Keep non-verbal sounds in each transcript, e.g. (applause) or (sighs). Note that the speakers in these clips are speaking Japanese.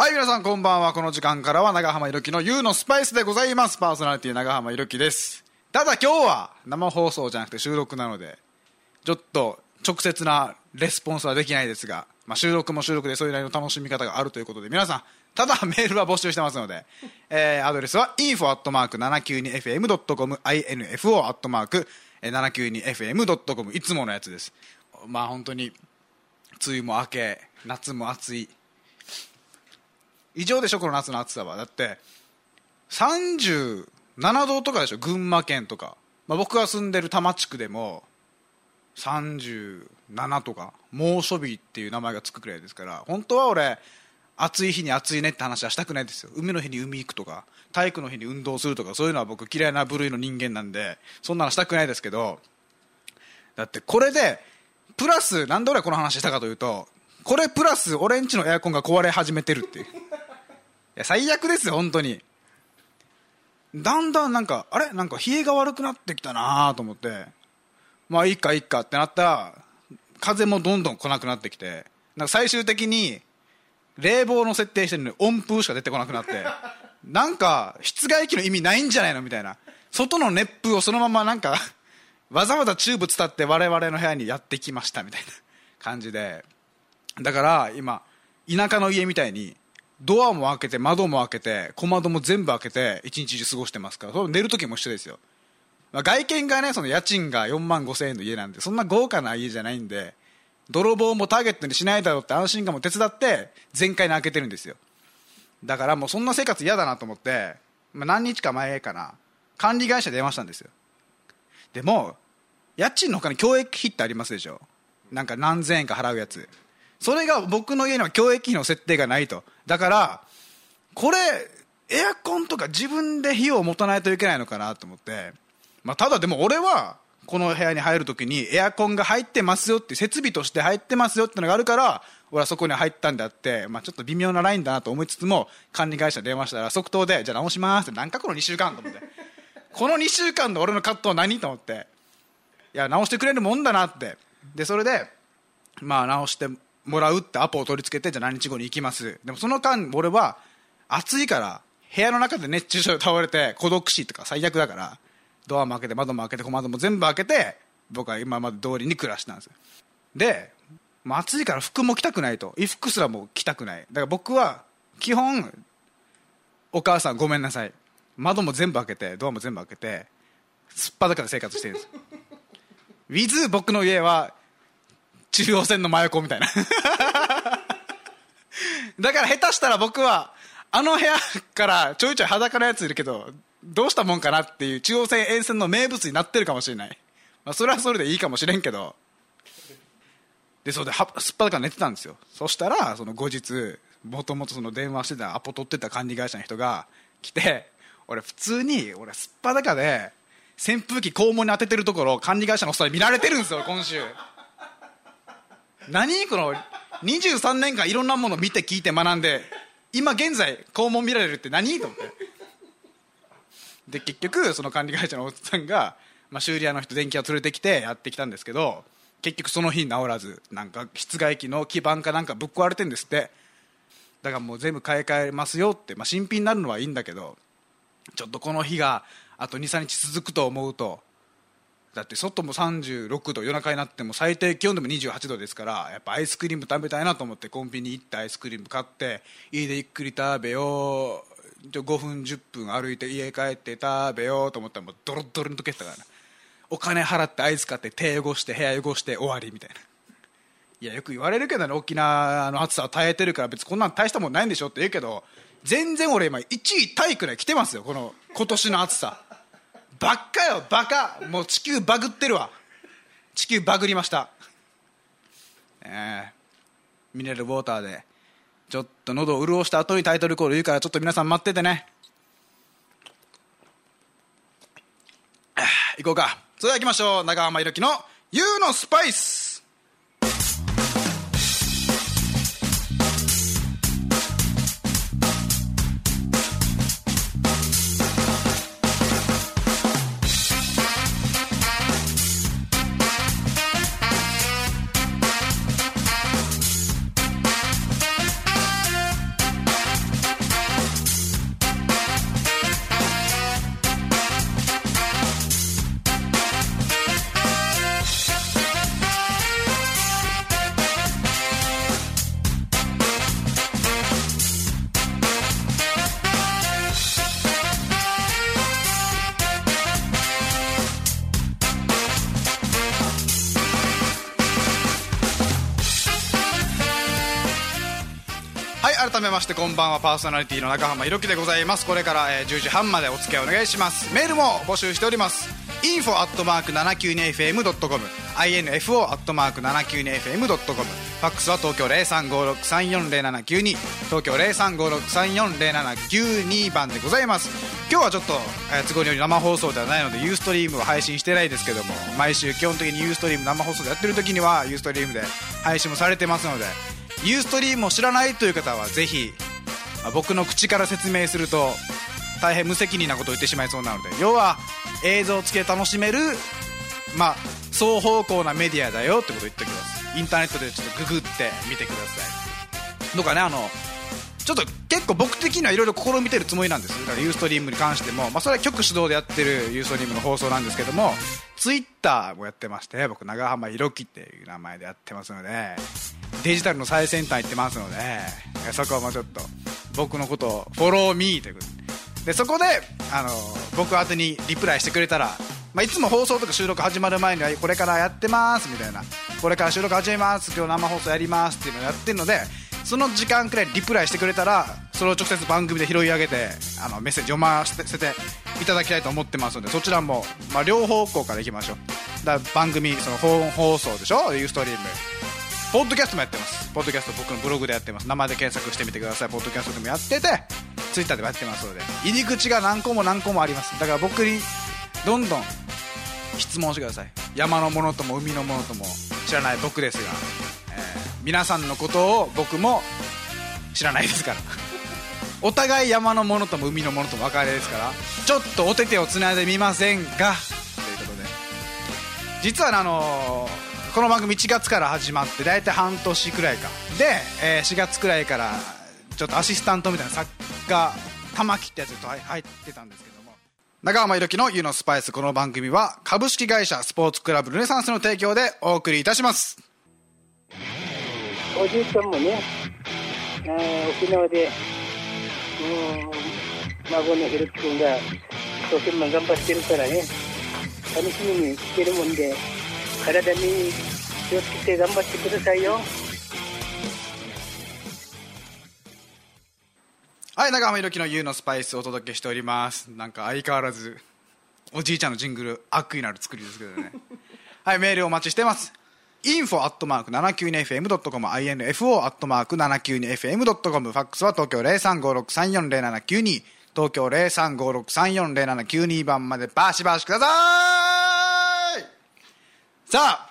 はい、皆さんこんばんは。この時間からは長浜いろきの You のスパイスでございます。パーソナリティ長浜いろきです。ただ今日は生放送じゃなくて収録なので、ちょっと直接なレスポンスはできないですが、まあ、収録も収録でそれなりの楽しみ方があるということで、皆さん、ただメールは募集してますので、(laughs) えー、アドレスは info.792fm.com、info.792fm.com、いつものやつです。まあ本当に、梅雨も明け、夏も暑い。異常でしょ、この夏の暑さは。だって、37度とかでしょ、群馬県とか。まあ、僕が住んでる多摩地区でも、37とか、猛暑日っていう名前がつくくらいですから、本当は俺、暑い日に暑いねって話はしたくないですよ。海の日に海行くとか、体育の日に運動するとか、そういうのは僕嫌いな部類の人間なんで、そんなのしたくないですけど、だってこれで、プラス、なんで俺はこの話したかというと、これプラス俺んちのエアコンが壊れ始めてるっていう。いや、最悪ですよ、本当に。だんだんなんか、あれ？なんか冷えが悪くなってきたなと思って、まあいいかいいかってなったら、風もどんどん来なくなってきて、なんか最終的に、冷房の設定してるのに温風しか出てこなくなって、なんか室外機の意味ないんじゃないのみたいな。外の熱風をそのままなんか、わざわざチューブ伝って我々の部屋にやってきましたみたいな感じで。だから今、田舎の家みたいに、ドアも開けて、窓も開けて、小窓も全部開けて、一日中過ごしてますから、そ寝る時も一緒ですよ。まあ、外見がね、その家賃が4万5千円の家なんで、そんな豪華な家じゃないんで、泥棒もターゲットにしないだろうって安心感も手伝って、全開に開けてるんですよ。だからもうそんな生活嫌だなと思って、まあ、何日か前かな、管理会社電話したんですよ。でも、家賃の他に教育費ってありますでしょ。なんか何千円か払うやつ。それが僕の家には教育費の設定がないと。だから、これ、エアコンとか自分で費用を持たないといけないのかなと思って。まあ、ただでも俺は、この部屋に入るときにエアコンが入ってますよって設備として入ってますよってのがあるから俺はそこに入ったんであって、まあ、ちょっと微妙なラインだなと思いつつも管理会社に電話したら即答でじゃあ直しますって何かこの2週間と思ってこの2週間で俺の葛藤は何と思っていや直してくれるもんだなってでそれでまあ直してもらうってアポを取り付けてじゃあ何日後に行きます。でもその間俺は暑いから部屋の中で熱中症で倒れて孤独死とか最悪だからドアも開けて窓も開けて小窓も全部開けて僕は今まで通りに暮らしたんですよ。でもう暑いから服も着たくないと。衣服すらも着たくない。だから僕は基本お母さんごめんなさい。窓も全部開けてドアも全部開けてすっぱだかで生活してるんです with (laughs) 僕の家は中央線の真横みたいな。だから下手したら僕はあの部屋からちょいちょい裸のやついるけどどうしたもんかなっていう中央線沿線の名物になってるかもしれない、まあ、それはそれでいいかもしれんけど。でそれではすっぱだから寝てたんですよ。そしたらその後日もともとその電話してたアポ取ってた管理会社の人が来て俺普通に俺すっぱだかで扇風機肛門に当ててるところ管理会社の人に見られてるんですよ今週。何この23年間いろんなもの見て聞いて学んで今現在肛門見られるって何と思って。で結局その管理会社のおっさんが、まあ、修理屋の人電気屋連れてきてやってきたんですけど結局その日治らずなんか室外機の基板かなんかぶっ壊れてんですって。だからもう全部買い替えますよって、まあ、新品になるのはいいんだけどちょっとこの日があと23日続くと思うとだって外も36度夜中になっても最低気温でも28度ですからやっぱアイスクリーム食べたいなと思ってコンビニ行ってアイスクリーム買って家でゆっくり食べよう5分10分歩いて家帰って食べようと思ったらもうドロッドロに溶けてたからお金払ってアイス買って手汚して部屋汚して終わりみたいな。いやよく言われるけどね沖縄の暑さは耐えてるから別にこんなん大したもんないんでしょって言うけど全然俺今1位タイくらい来てますよこの今年の暑さ。ばっかよバカ。もう地球バグってるわ。地球バグりました。ええミネラルウォーターでちょっと喉を潤した後にタイトルコール言うからちょっと皆さん待っててね。あ (sighs) 行こうか。それでは行きましょう。長浜ひろきの YOU のスパイス改めましてこんばんはパーソナリティの中浜ひろきでございます。これから、えー10時半までお付き合いお願いします。メールも募集しております。info アットマーク 792fm.com info アットマーク 792fm.com ファックスは東京0356340792東京0356340792番でございます今日はちょっと、えー都合により生放送ではないのでユーストリームを配信してないですけども毎週基本的にユーストリーム生放送でやってる時にはユーストリームで配信もされてますのでユーストリームを知らないという方はぜひ、まあ僕の口から説明すると大変無責任なことを言ってしまいそうなので要は映像付きで楽しめるまあ双方向なメディアだよってことを言っておきます。インターネットでちょっとググってみてください。とかねあのちょっと結構僕的にはいろいろ試みてるつもりなんです。だからユーストリームに関しても、まあ、それは局主導でやってるユーストリームの放送なんですけどもツイッターもやってまして僕長浜ひろきっていう名前でやってますのでデジタルの最先端行ってますのでそこはもうちょっと僕のことをフォローミーということ。でそこであの僕宛にリプライしてくれたら、まあ、いつも放送とか収録始まる前にはこれからやってますみたいな。これから収録始めます今日生放送やりますっていうのをやってるのでその時間くらいリプライしてくれたらそれを直接番組で拾い上げてあのメッセージ読ませていただきたいと思ってますのでそちらも、まあ、両方向からいきましょう。だ番組その本放送でしょ？ユーストリーム。ポッドキャストもやってます。ポッドキャスト僕のブログでやってます。名前で検索してみてください。ポッドキャストでもやっててツイッターでもやってますので。入り口が何個も何個もあります。だから僕にどんどん質問してください。山のものとも海のものとも知らない僕ですが、えー皆さんのことを僕も知らないですから。(laughs) お互い山のものとも海のものとも分かれですから。ちょっとお手手をつないでみませんが。ということで。実はあのーこの番組1月から始まって大体半年くらいか。で、えー4月くらいからちょっとアシスタントみたいな作家玉木ってやつと入ってたんですけども。中浜ひろきの「湯のスパイス」この番組は株式会社スポーツクラブルネサンスの提供でお送りいたします。おじいちゃんもね、あー沖縄で、うん、孫のひろき君が一生懸命頑張ってるからね、楽しみにしてるもんで、体に気をつけて頑張ってくださいよ。はい中浜ひろきの「湯のスパイス」お届けしております。なんか相変わらずおじいちゃんのジングル悪意のある作りですけどね。(laughs) はいメールお待ちしてます。info アットマーク 792fm.com info アットマーク 792fm.com ファックスは東京0356340792東京0356340792番までバシバシくださいさあ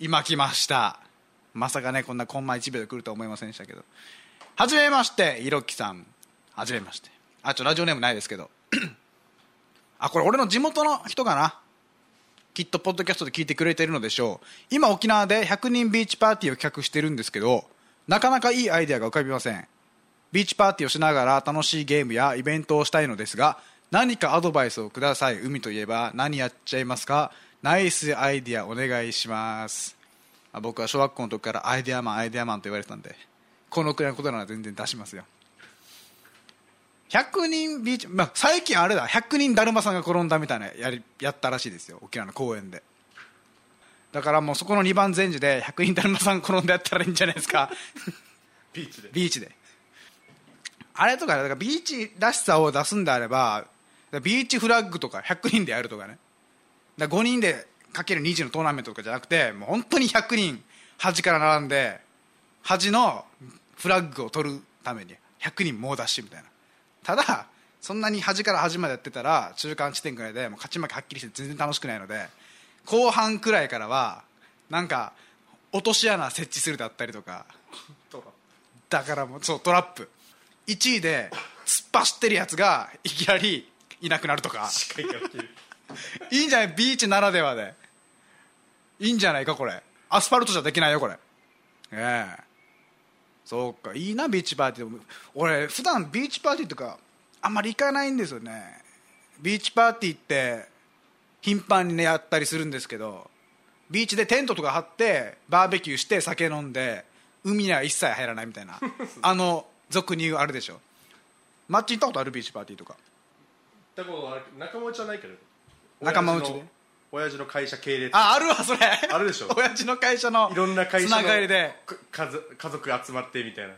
今来ました。まさかねこんなコンマ1秒で来るとは思いませんでしたけど。はじめましてひろきさん。はじめまして。あちょラジオネームないですけど。(clears throat) あこれ俺の地元の人かな？きっとポッドキャストで聞いてくれてるのでしょう。今沖縄で100人ビーチパーティーを企画してるんですけどなかなかいいアイデアが浮かびません。ビーチパーティーをしながら楽しいゲームやイベントをしたいのですが何かアドバイスをください。海といえば何やっちゃいますか？ナイスアイデアお願いします。あ僕は小学校の時からアイデアマンアイデアマンと言われてたんでこのくらいのことなら全然出しますよ。100人ビーチ、まあ、最近あれだ100人だるまさんが転んだみたいなやりやったらしいですよ沖縄の公園で。だからもうそこの2番前時で100人だるまさん転んでやったらいいんじゃないですか。ビーチで。ビーチで。あれとかねだからビーチらしさを出すんであればビーチフラッグとか100人でやるとかねだ5人でかける20のトーナメントとかじゃなくてもう本当に100人端から並んで端のフラッグを取るために100人猛ダッシュみたいな。ただそんなに端から端までやってたら中間地点ぐらいでもう勝ち負けはっきりして全然楽しくないので後半くらいからはなんか落とし穴設置するだったりとかだからもうそうトラップ。1位で突っ走ってるやつがいきなりいなくなるとか。いいんじゃない？ビーチならではで。いいんじゃないかこれ。アスファルトじゃできないよこれ。ええ。そうか。いいなビーチパーティーでも。俺普段ビーチパーティーとかあんまり行かないんですよね。ビーチパーティーって頻繁にねやったりするんですけどビーチでテントとか張ってバーベキューして酒飲んで海には一切入らないみたいな。(laughs) あの俗に言うあるでしょ。マッチ行ったことある？ビーチパーティーとか。だからあれ仲間内はないけど仲間内で？親父の会社系列。ああるわそれ。あるでしょ？親父の会社のいろんな会社のつながりで。か家族集まってみたいな。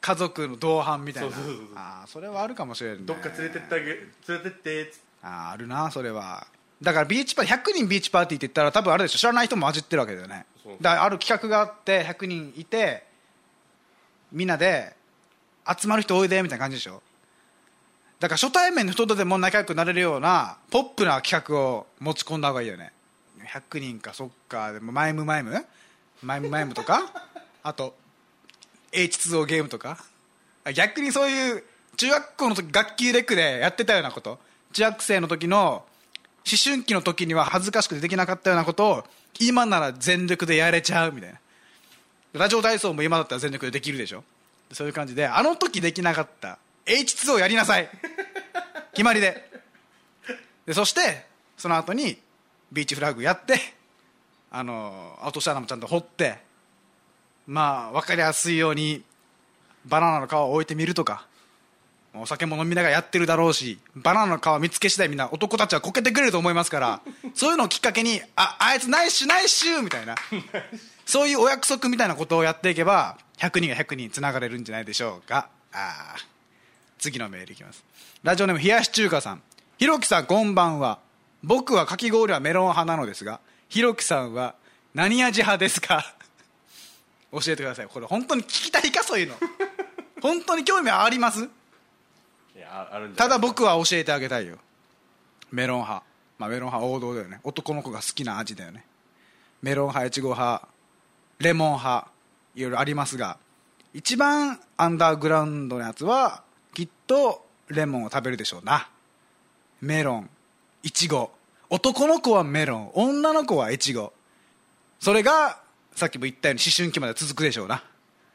家族の同伴みたいな。そうそうそうそう。ああそれはあるかもしれない、ね、どっか連れてってあげ連れてって。つあああるなそれは。だからビーチパーティー100人ビーチパーティーって言ったら多分あれでしょ。知らない人も混じってるわけだよね。だからある企画があって100人いてみんなで集まる人おいでみたいな感じでしょだから初対面の人とでも仲良くなれるようなポップな企画を持ち込んだ方がいいよね。100人かそっか。でもマイムマイム？マイムマイムとか？(laughs) あと H2O ゲームとか？あ逆にそういう中学校の時学級レックでやってたようなこと。中学生の時の思春期の時には恥ずかしくてできなかったようなことを今なら全力でやれちゃうみたいな。ラジオ体操も今だったら全力でできるでしょ？そういう感じであの時できなかった H2O やりなさい。決まりで。でそしてその後にビーチフラッグやってあの落とし穴もちゃんと掘ってまあ分かりやすいようにバナナの皮を置いてみるとかお酒も飲みながらやってるだろうしバナナの皮見つけ次第みんな男たちはこけてくれると思いますからそういうのをきっかけにああいつナイスナイスみたいな。そういうお約束みたいなことをやっていけば100人が100人つながれるんじゃないでしょうか。あー。次のメールいきます。ラジオネーム冷やし中華さん。ひろきさんこんばんは。僕はかき氷はメロン派なのですがひろきさんは何味派ですか？(laughs) 教えてください。これ本当に聞きたいかそういうの。(laughs) 本当に興味あります？いやああるんじゃただ僕は教えてあげたいよ。メロン派、まあ、メロン派王道だよね。男の子が好きな味だよね。メロン派いちご派レモン派いろいろありますが一番アンダーグラウンドのやつはきっとレモンを食べるでしょうな。メロン。いちご男の子はメロン。女の子はいちごそれがさっきも言ったように思春期まで続くでしょうな。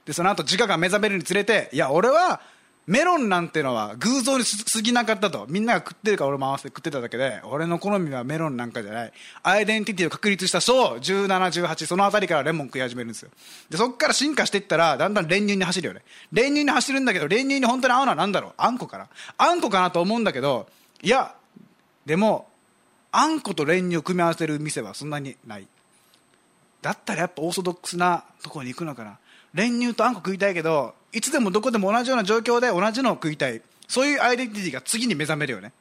でその後自我が目覚めるにつれていや俺はメロンなんてのは偶像に過ぎなかったと。みんなが食ってるから俺も合わせて食ってただけで俺の好みはメロンなんかじゃない。アイデンティティを確立したそう1718そのあたりからレモン食い始めるんですよ。でそっから進化していったらだんだん練乳に走るよね。練乳に走るんだけど練乳に本当に合うのは何だろう？あんこかな？あんこかなと思うんだけどいやでもあんこと練乳を組み合わせる店はそんなにない。だったらやっぱオーソドックスなところに行くのかな。練乳とあんこ食いたいけどいつでもどこでも同じような状況で同じのを食いたい。そういうアイデンティティが次に目覚めるよね。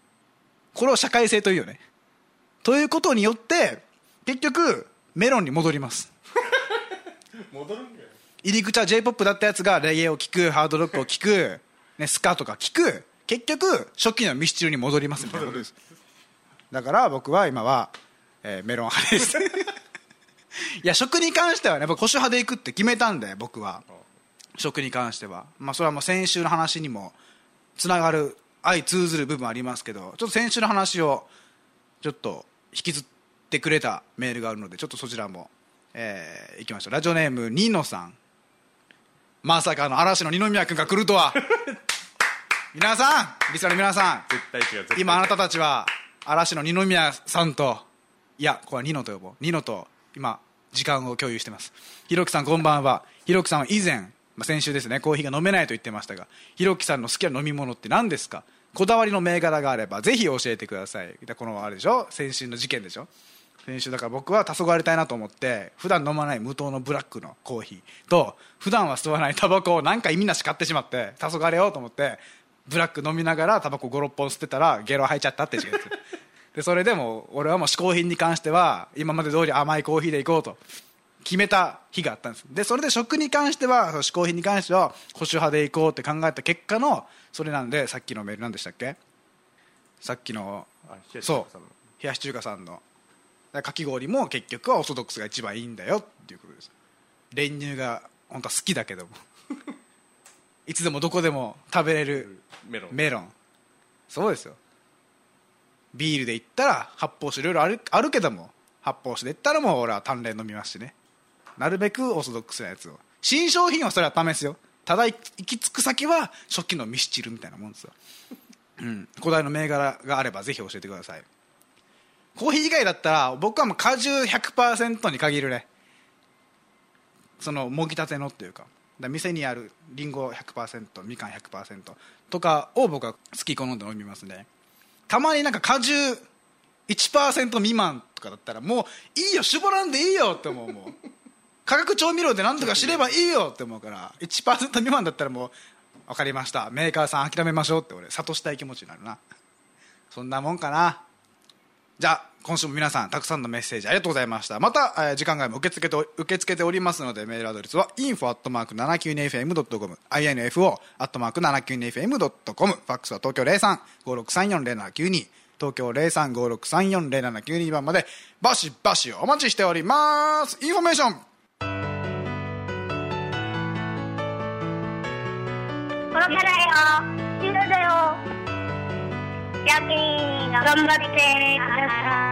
これを社会性というよね。ということによって結局メロンに戻ります。(laughs) 戻るんだよ入り口は j p o p だったやつがレゲエを聴くハードロックを聴く、ね、スカとか聴く。結局初期のミスチルに戻りますみたいなことです。だから僕は今は、えーメロン派です。(laughs) いや食に関してはね僕保守派でいくって決めたんで僕は食に関しては、まあ、それはもう先週の話にもつながる相通ずる部分ありますけどちょっと先週の話をちょっと引きずってくれたメールがあるのでちょっとそちらも、えー、いきましょう。ラジオネームニノさん。まさかの嵐の二宮君が来るとは。(laughs) 皆さんリスナーの皆さん。絶対違う今あなたたちは嵐の二宮さんといやこれはニノと呼ぼう。ニノと今時間を共有してます。ひろきさんこんばんは。ひろきさんは以前、まあ、先週ですねコーヒーが飲めないと言ってましたがひろきさんの好きな飲み物って何ですか？こだわりの銘柄があればぜひ教えてください。このあれでしょ？先週の事件でしょ？先週だから僕は黄昏りたいなと思って普段飲まない無糖のブラックのコーヒーと普段は吸わないタバコをなんか意味なし買ってしまって黄昏ようと思ってブラック飲みながらタバコ56本吸ってたらゲロ吐いちゃったって事件です。でそれでも俺はもう嗜好品に関しては今まで通り甘いコーヒーでいこうと。決めた日があったんです。でそれで食に関しては嗜好品に関しては保守派でいこうって考えた結果のそれなんでさっきのメール何でしたっけ？さっきのあ冷やしそう中華さんの。冷やし中華さんの。だかき氷も結局はオーソドックスが一番いいんだよっていうことです。練乳が本当は好きだけども。(laughs) いつでもどこでも食べれるメロン。メロン。そうですよ。ビールで言ったら発泡酒いろいろあるあるけども発泡酒で言ったらもう俺は淡麗飲みますしねなるべくオーソドックスなやつを。新商品はそれは試すよ。ただ行き着く先は初期のミスチルみたいなもんですよ、うん、古代の銘柄があればぜひ教えてください。コーヒー以外だったら僕はもう果汁100%に限るね。そのもぎたてのっていうか。だか店にあるりんご100%みかん100%とかを僕は好き好んで飲みますね。たまになんか果汁1%未満とかだったらもういいよ絞らんでいいよって思うもう化学調味料で何とか知ればいいよって思うから1%未満だったらもう分かりました。メーカーさん諦めましょうって俺諭したい気持ちになるな。そんなもんかな。じゃあ今週も皆さんたくさんのメッセージありがとうございました。また、えー時間外も受け付けて受け付けておりますのでメールアドレスは info.792fm.com info.792fm.com ファックスは東京0356340792東京0356340792番までバシバシお待ちしております。インフォメーションこれからよ昼だよ。夜勤頑張ってください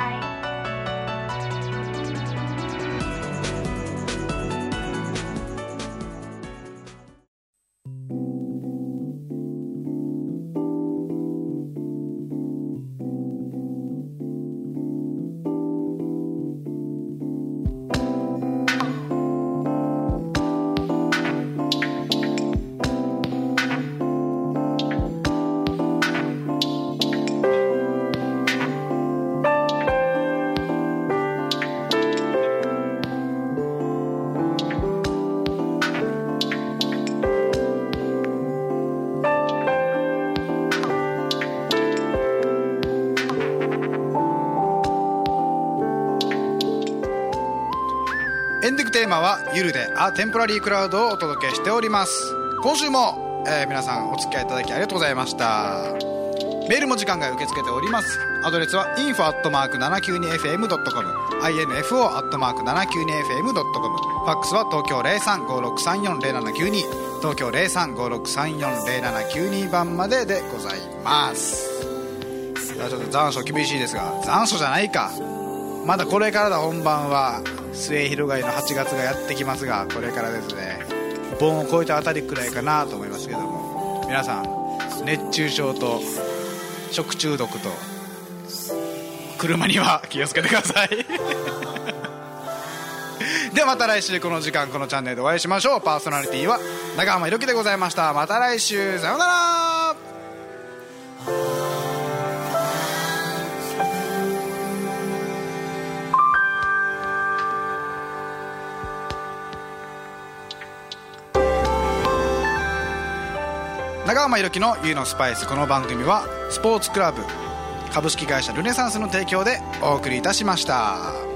テーマは「ゆるであテンポラリークラウド」をお届けしております。今週も、えー皆さんお付き合いいただきありがとうございました。メールも時間外受け付けております。アドレスは info.792fm.com info.792fm.com ファックスは東京0356340792東京0356340792番まででございます。いやちょっと残暑厳しいですが残暑じゃないか。まだこれからだ本番は。末広がりの8月がやってきますがこれからですね。盆を越えたあたりくらいかなと思いますけども。皆さん熱中症と食中毒と車には気をつけてください。(laughs) ではまた来週この時間このチャンネルでお会いしましょう。パーソナリティは長浜ひろきでございました。また来週さようなら。長浜ひろきの「ゆうのスパイス」この番組はスポーツクラブ株式会社ルネサンスの提供でお送りいたしました。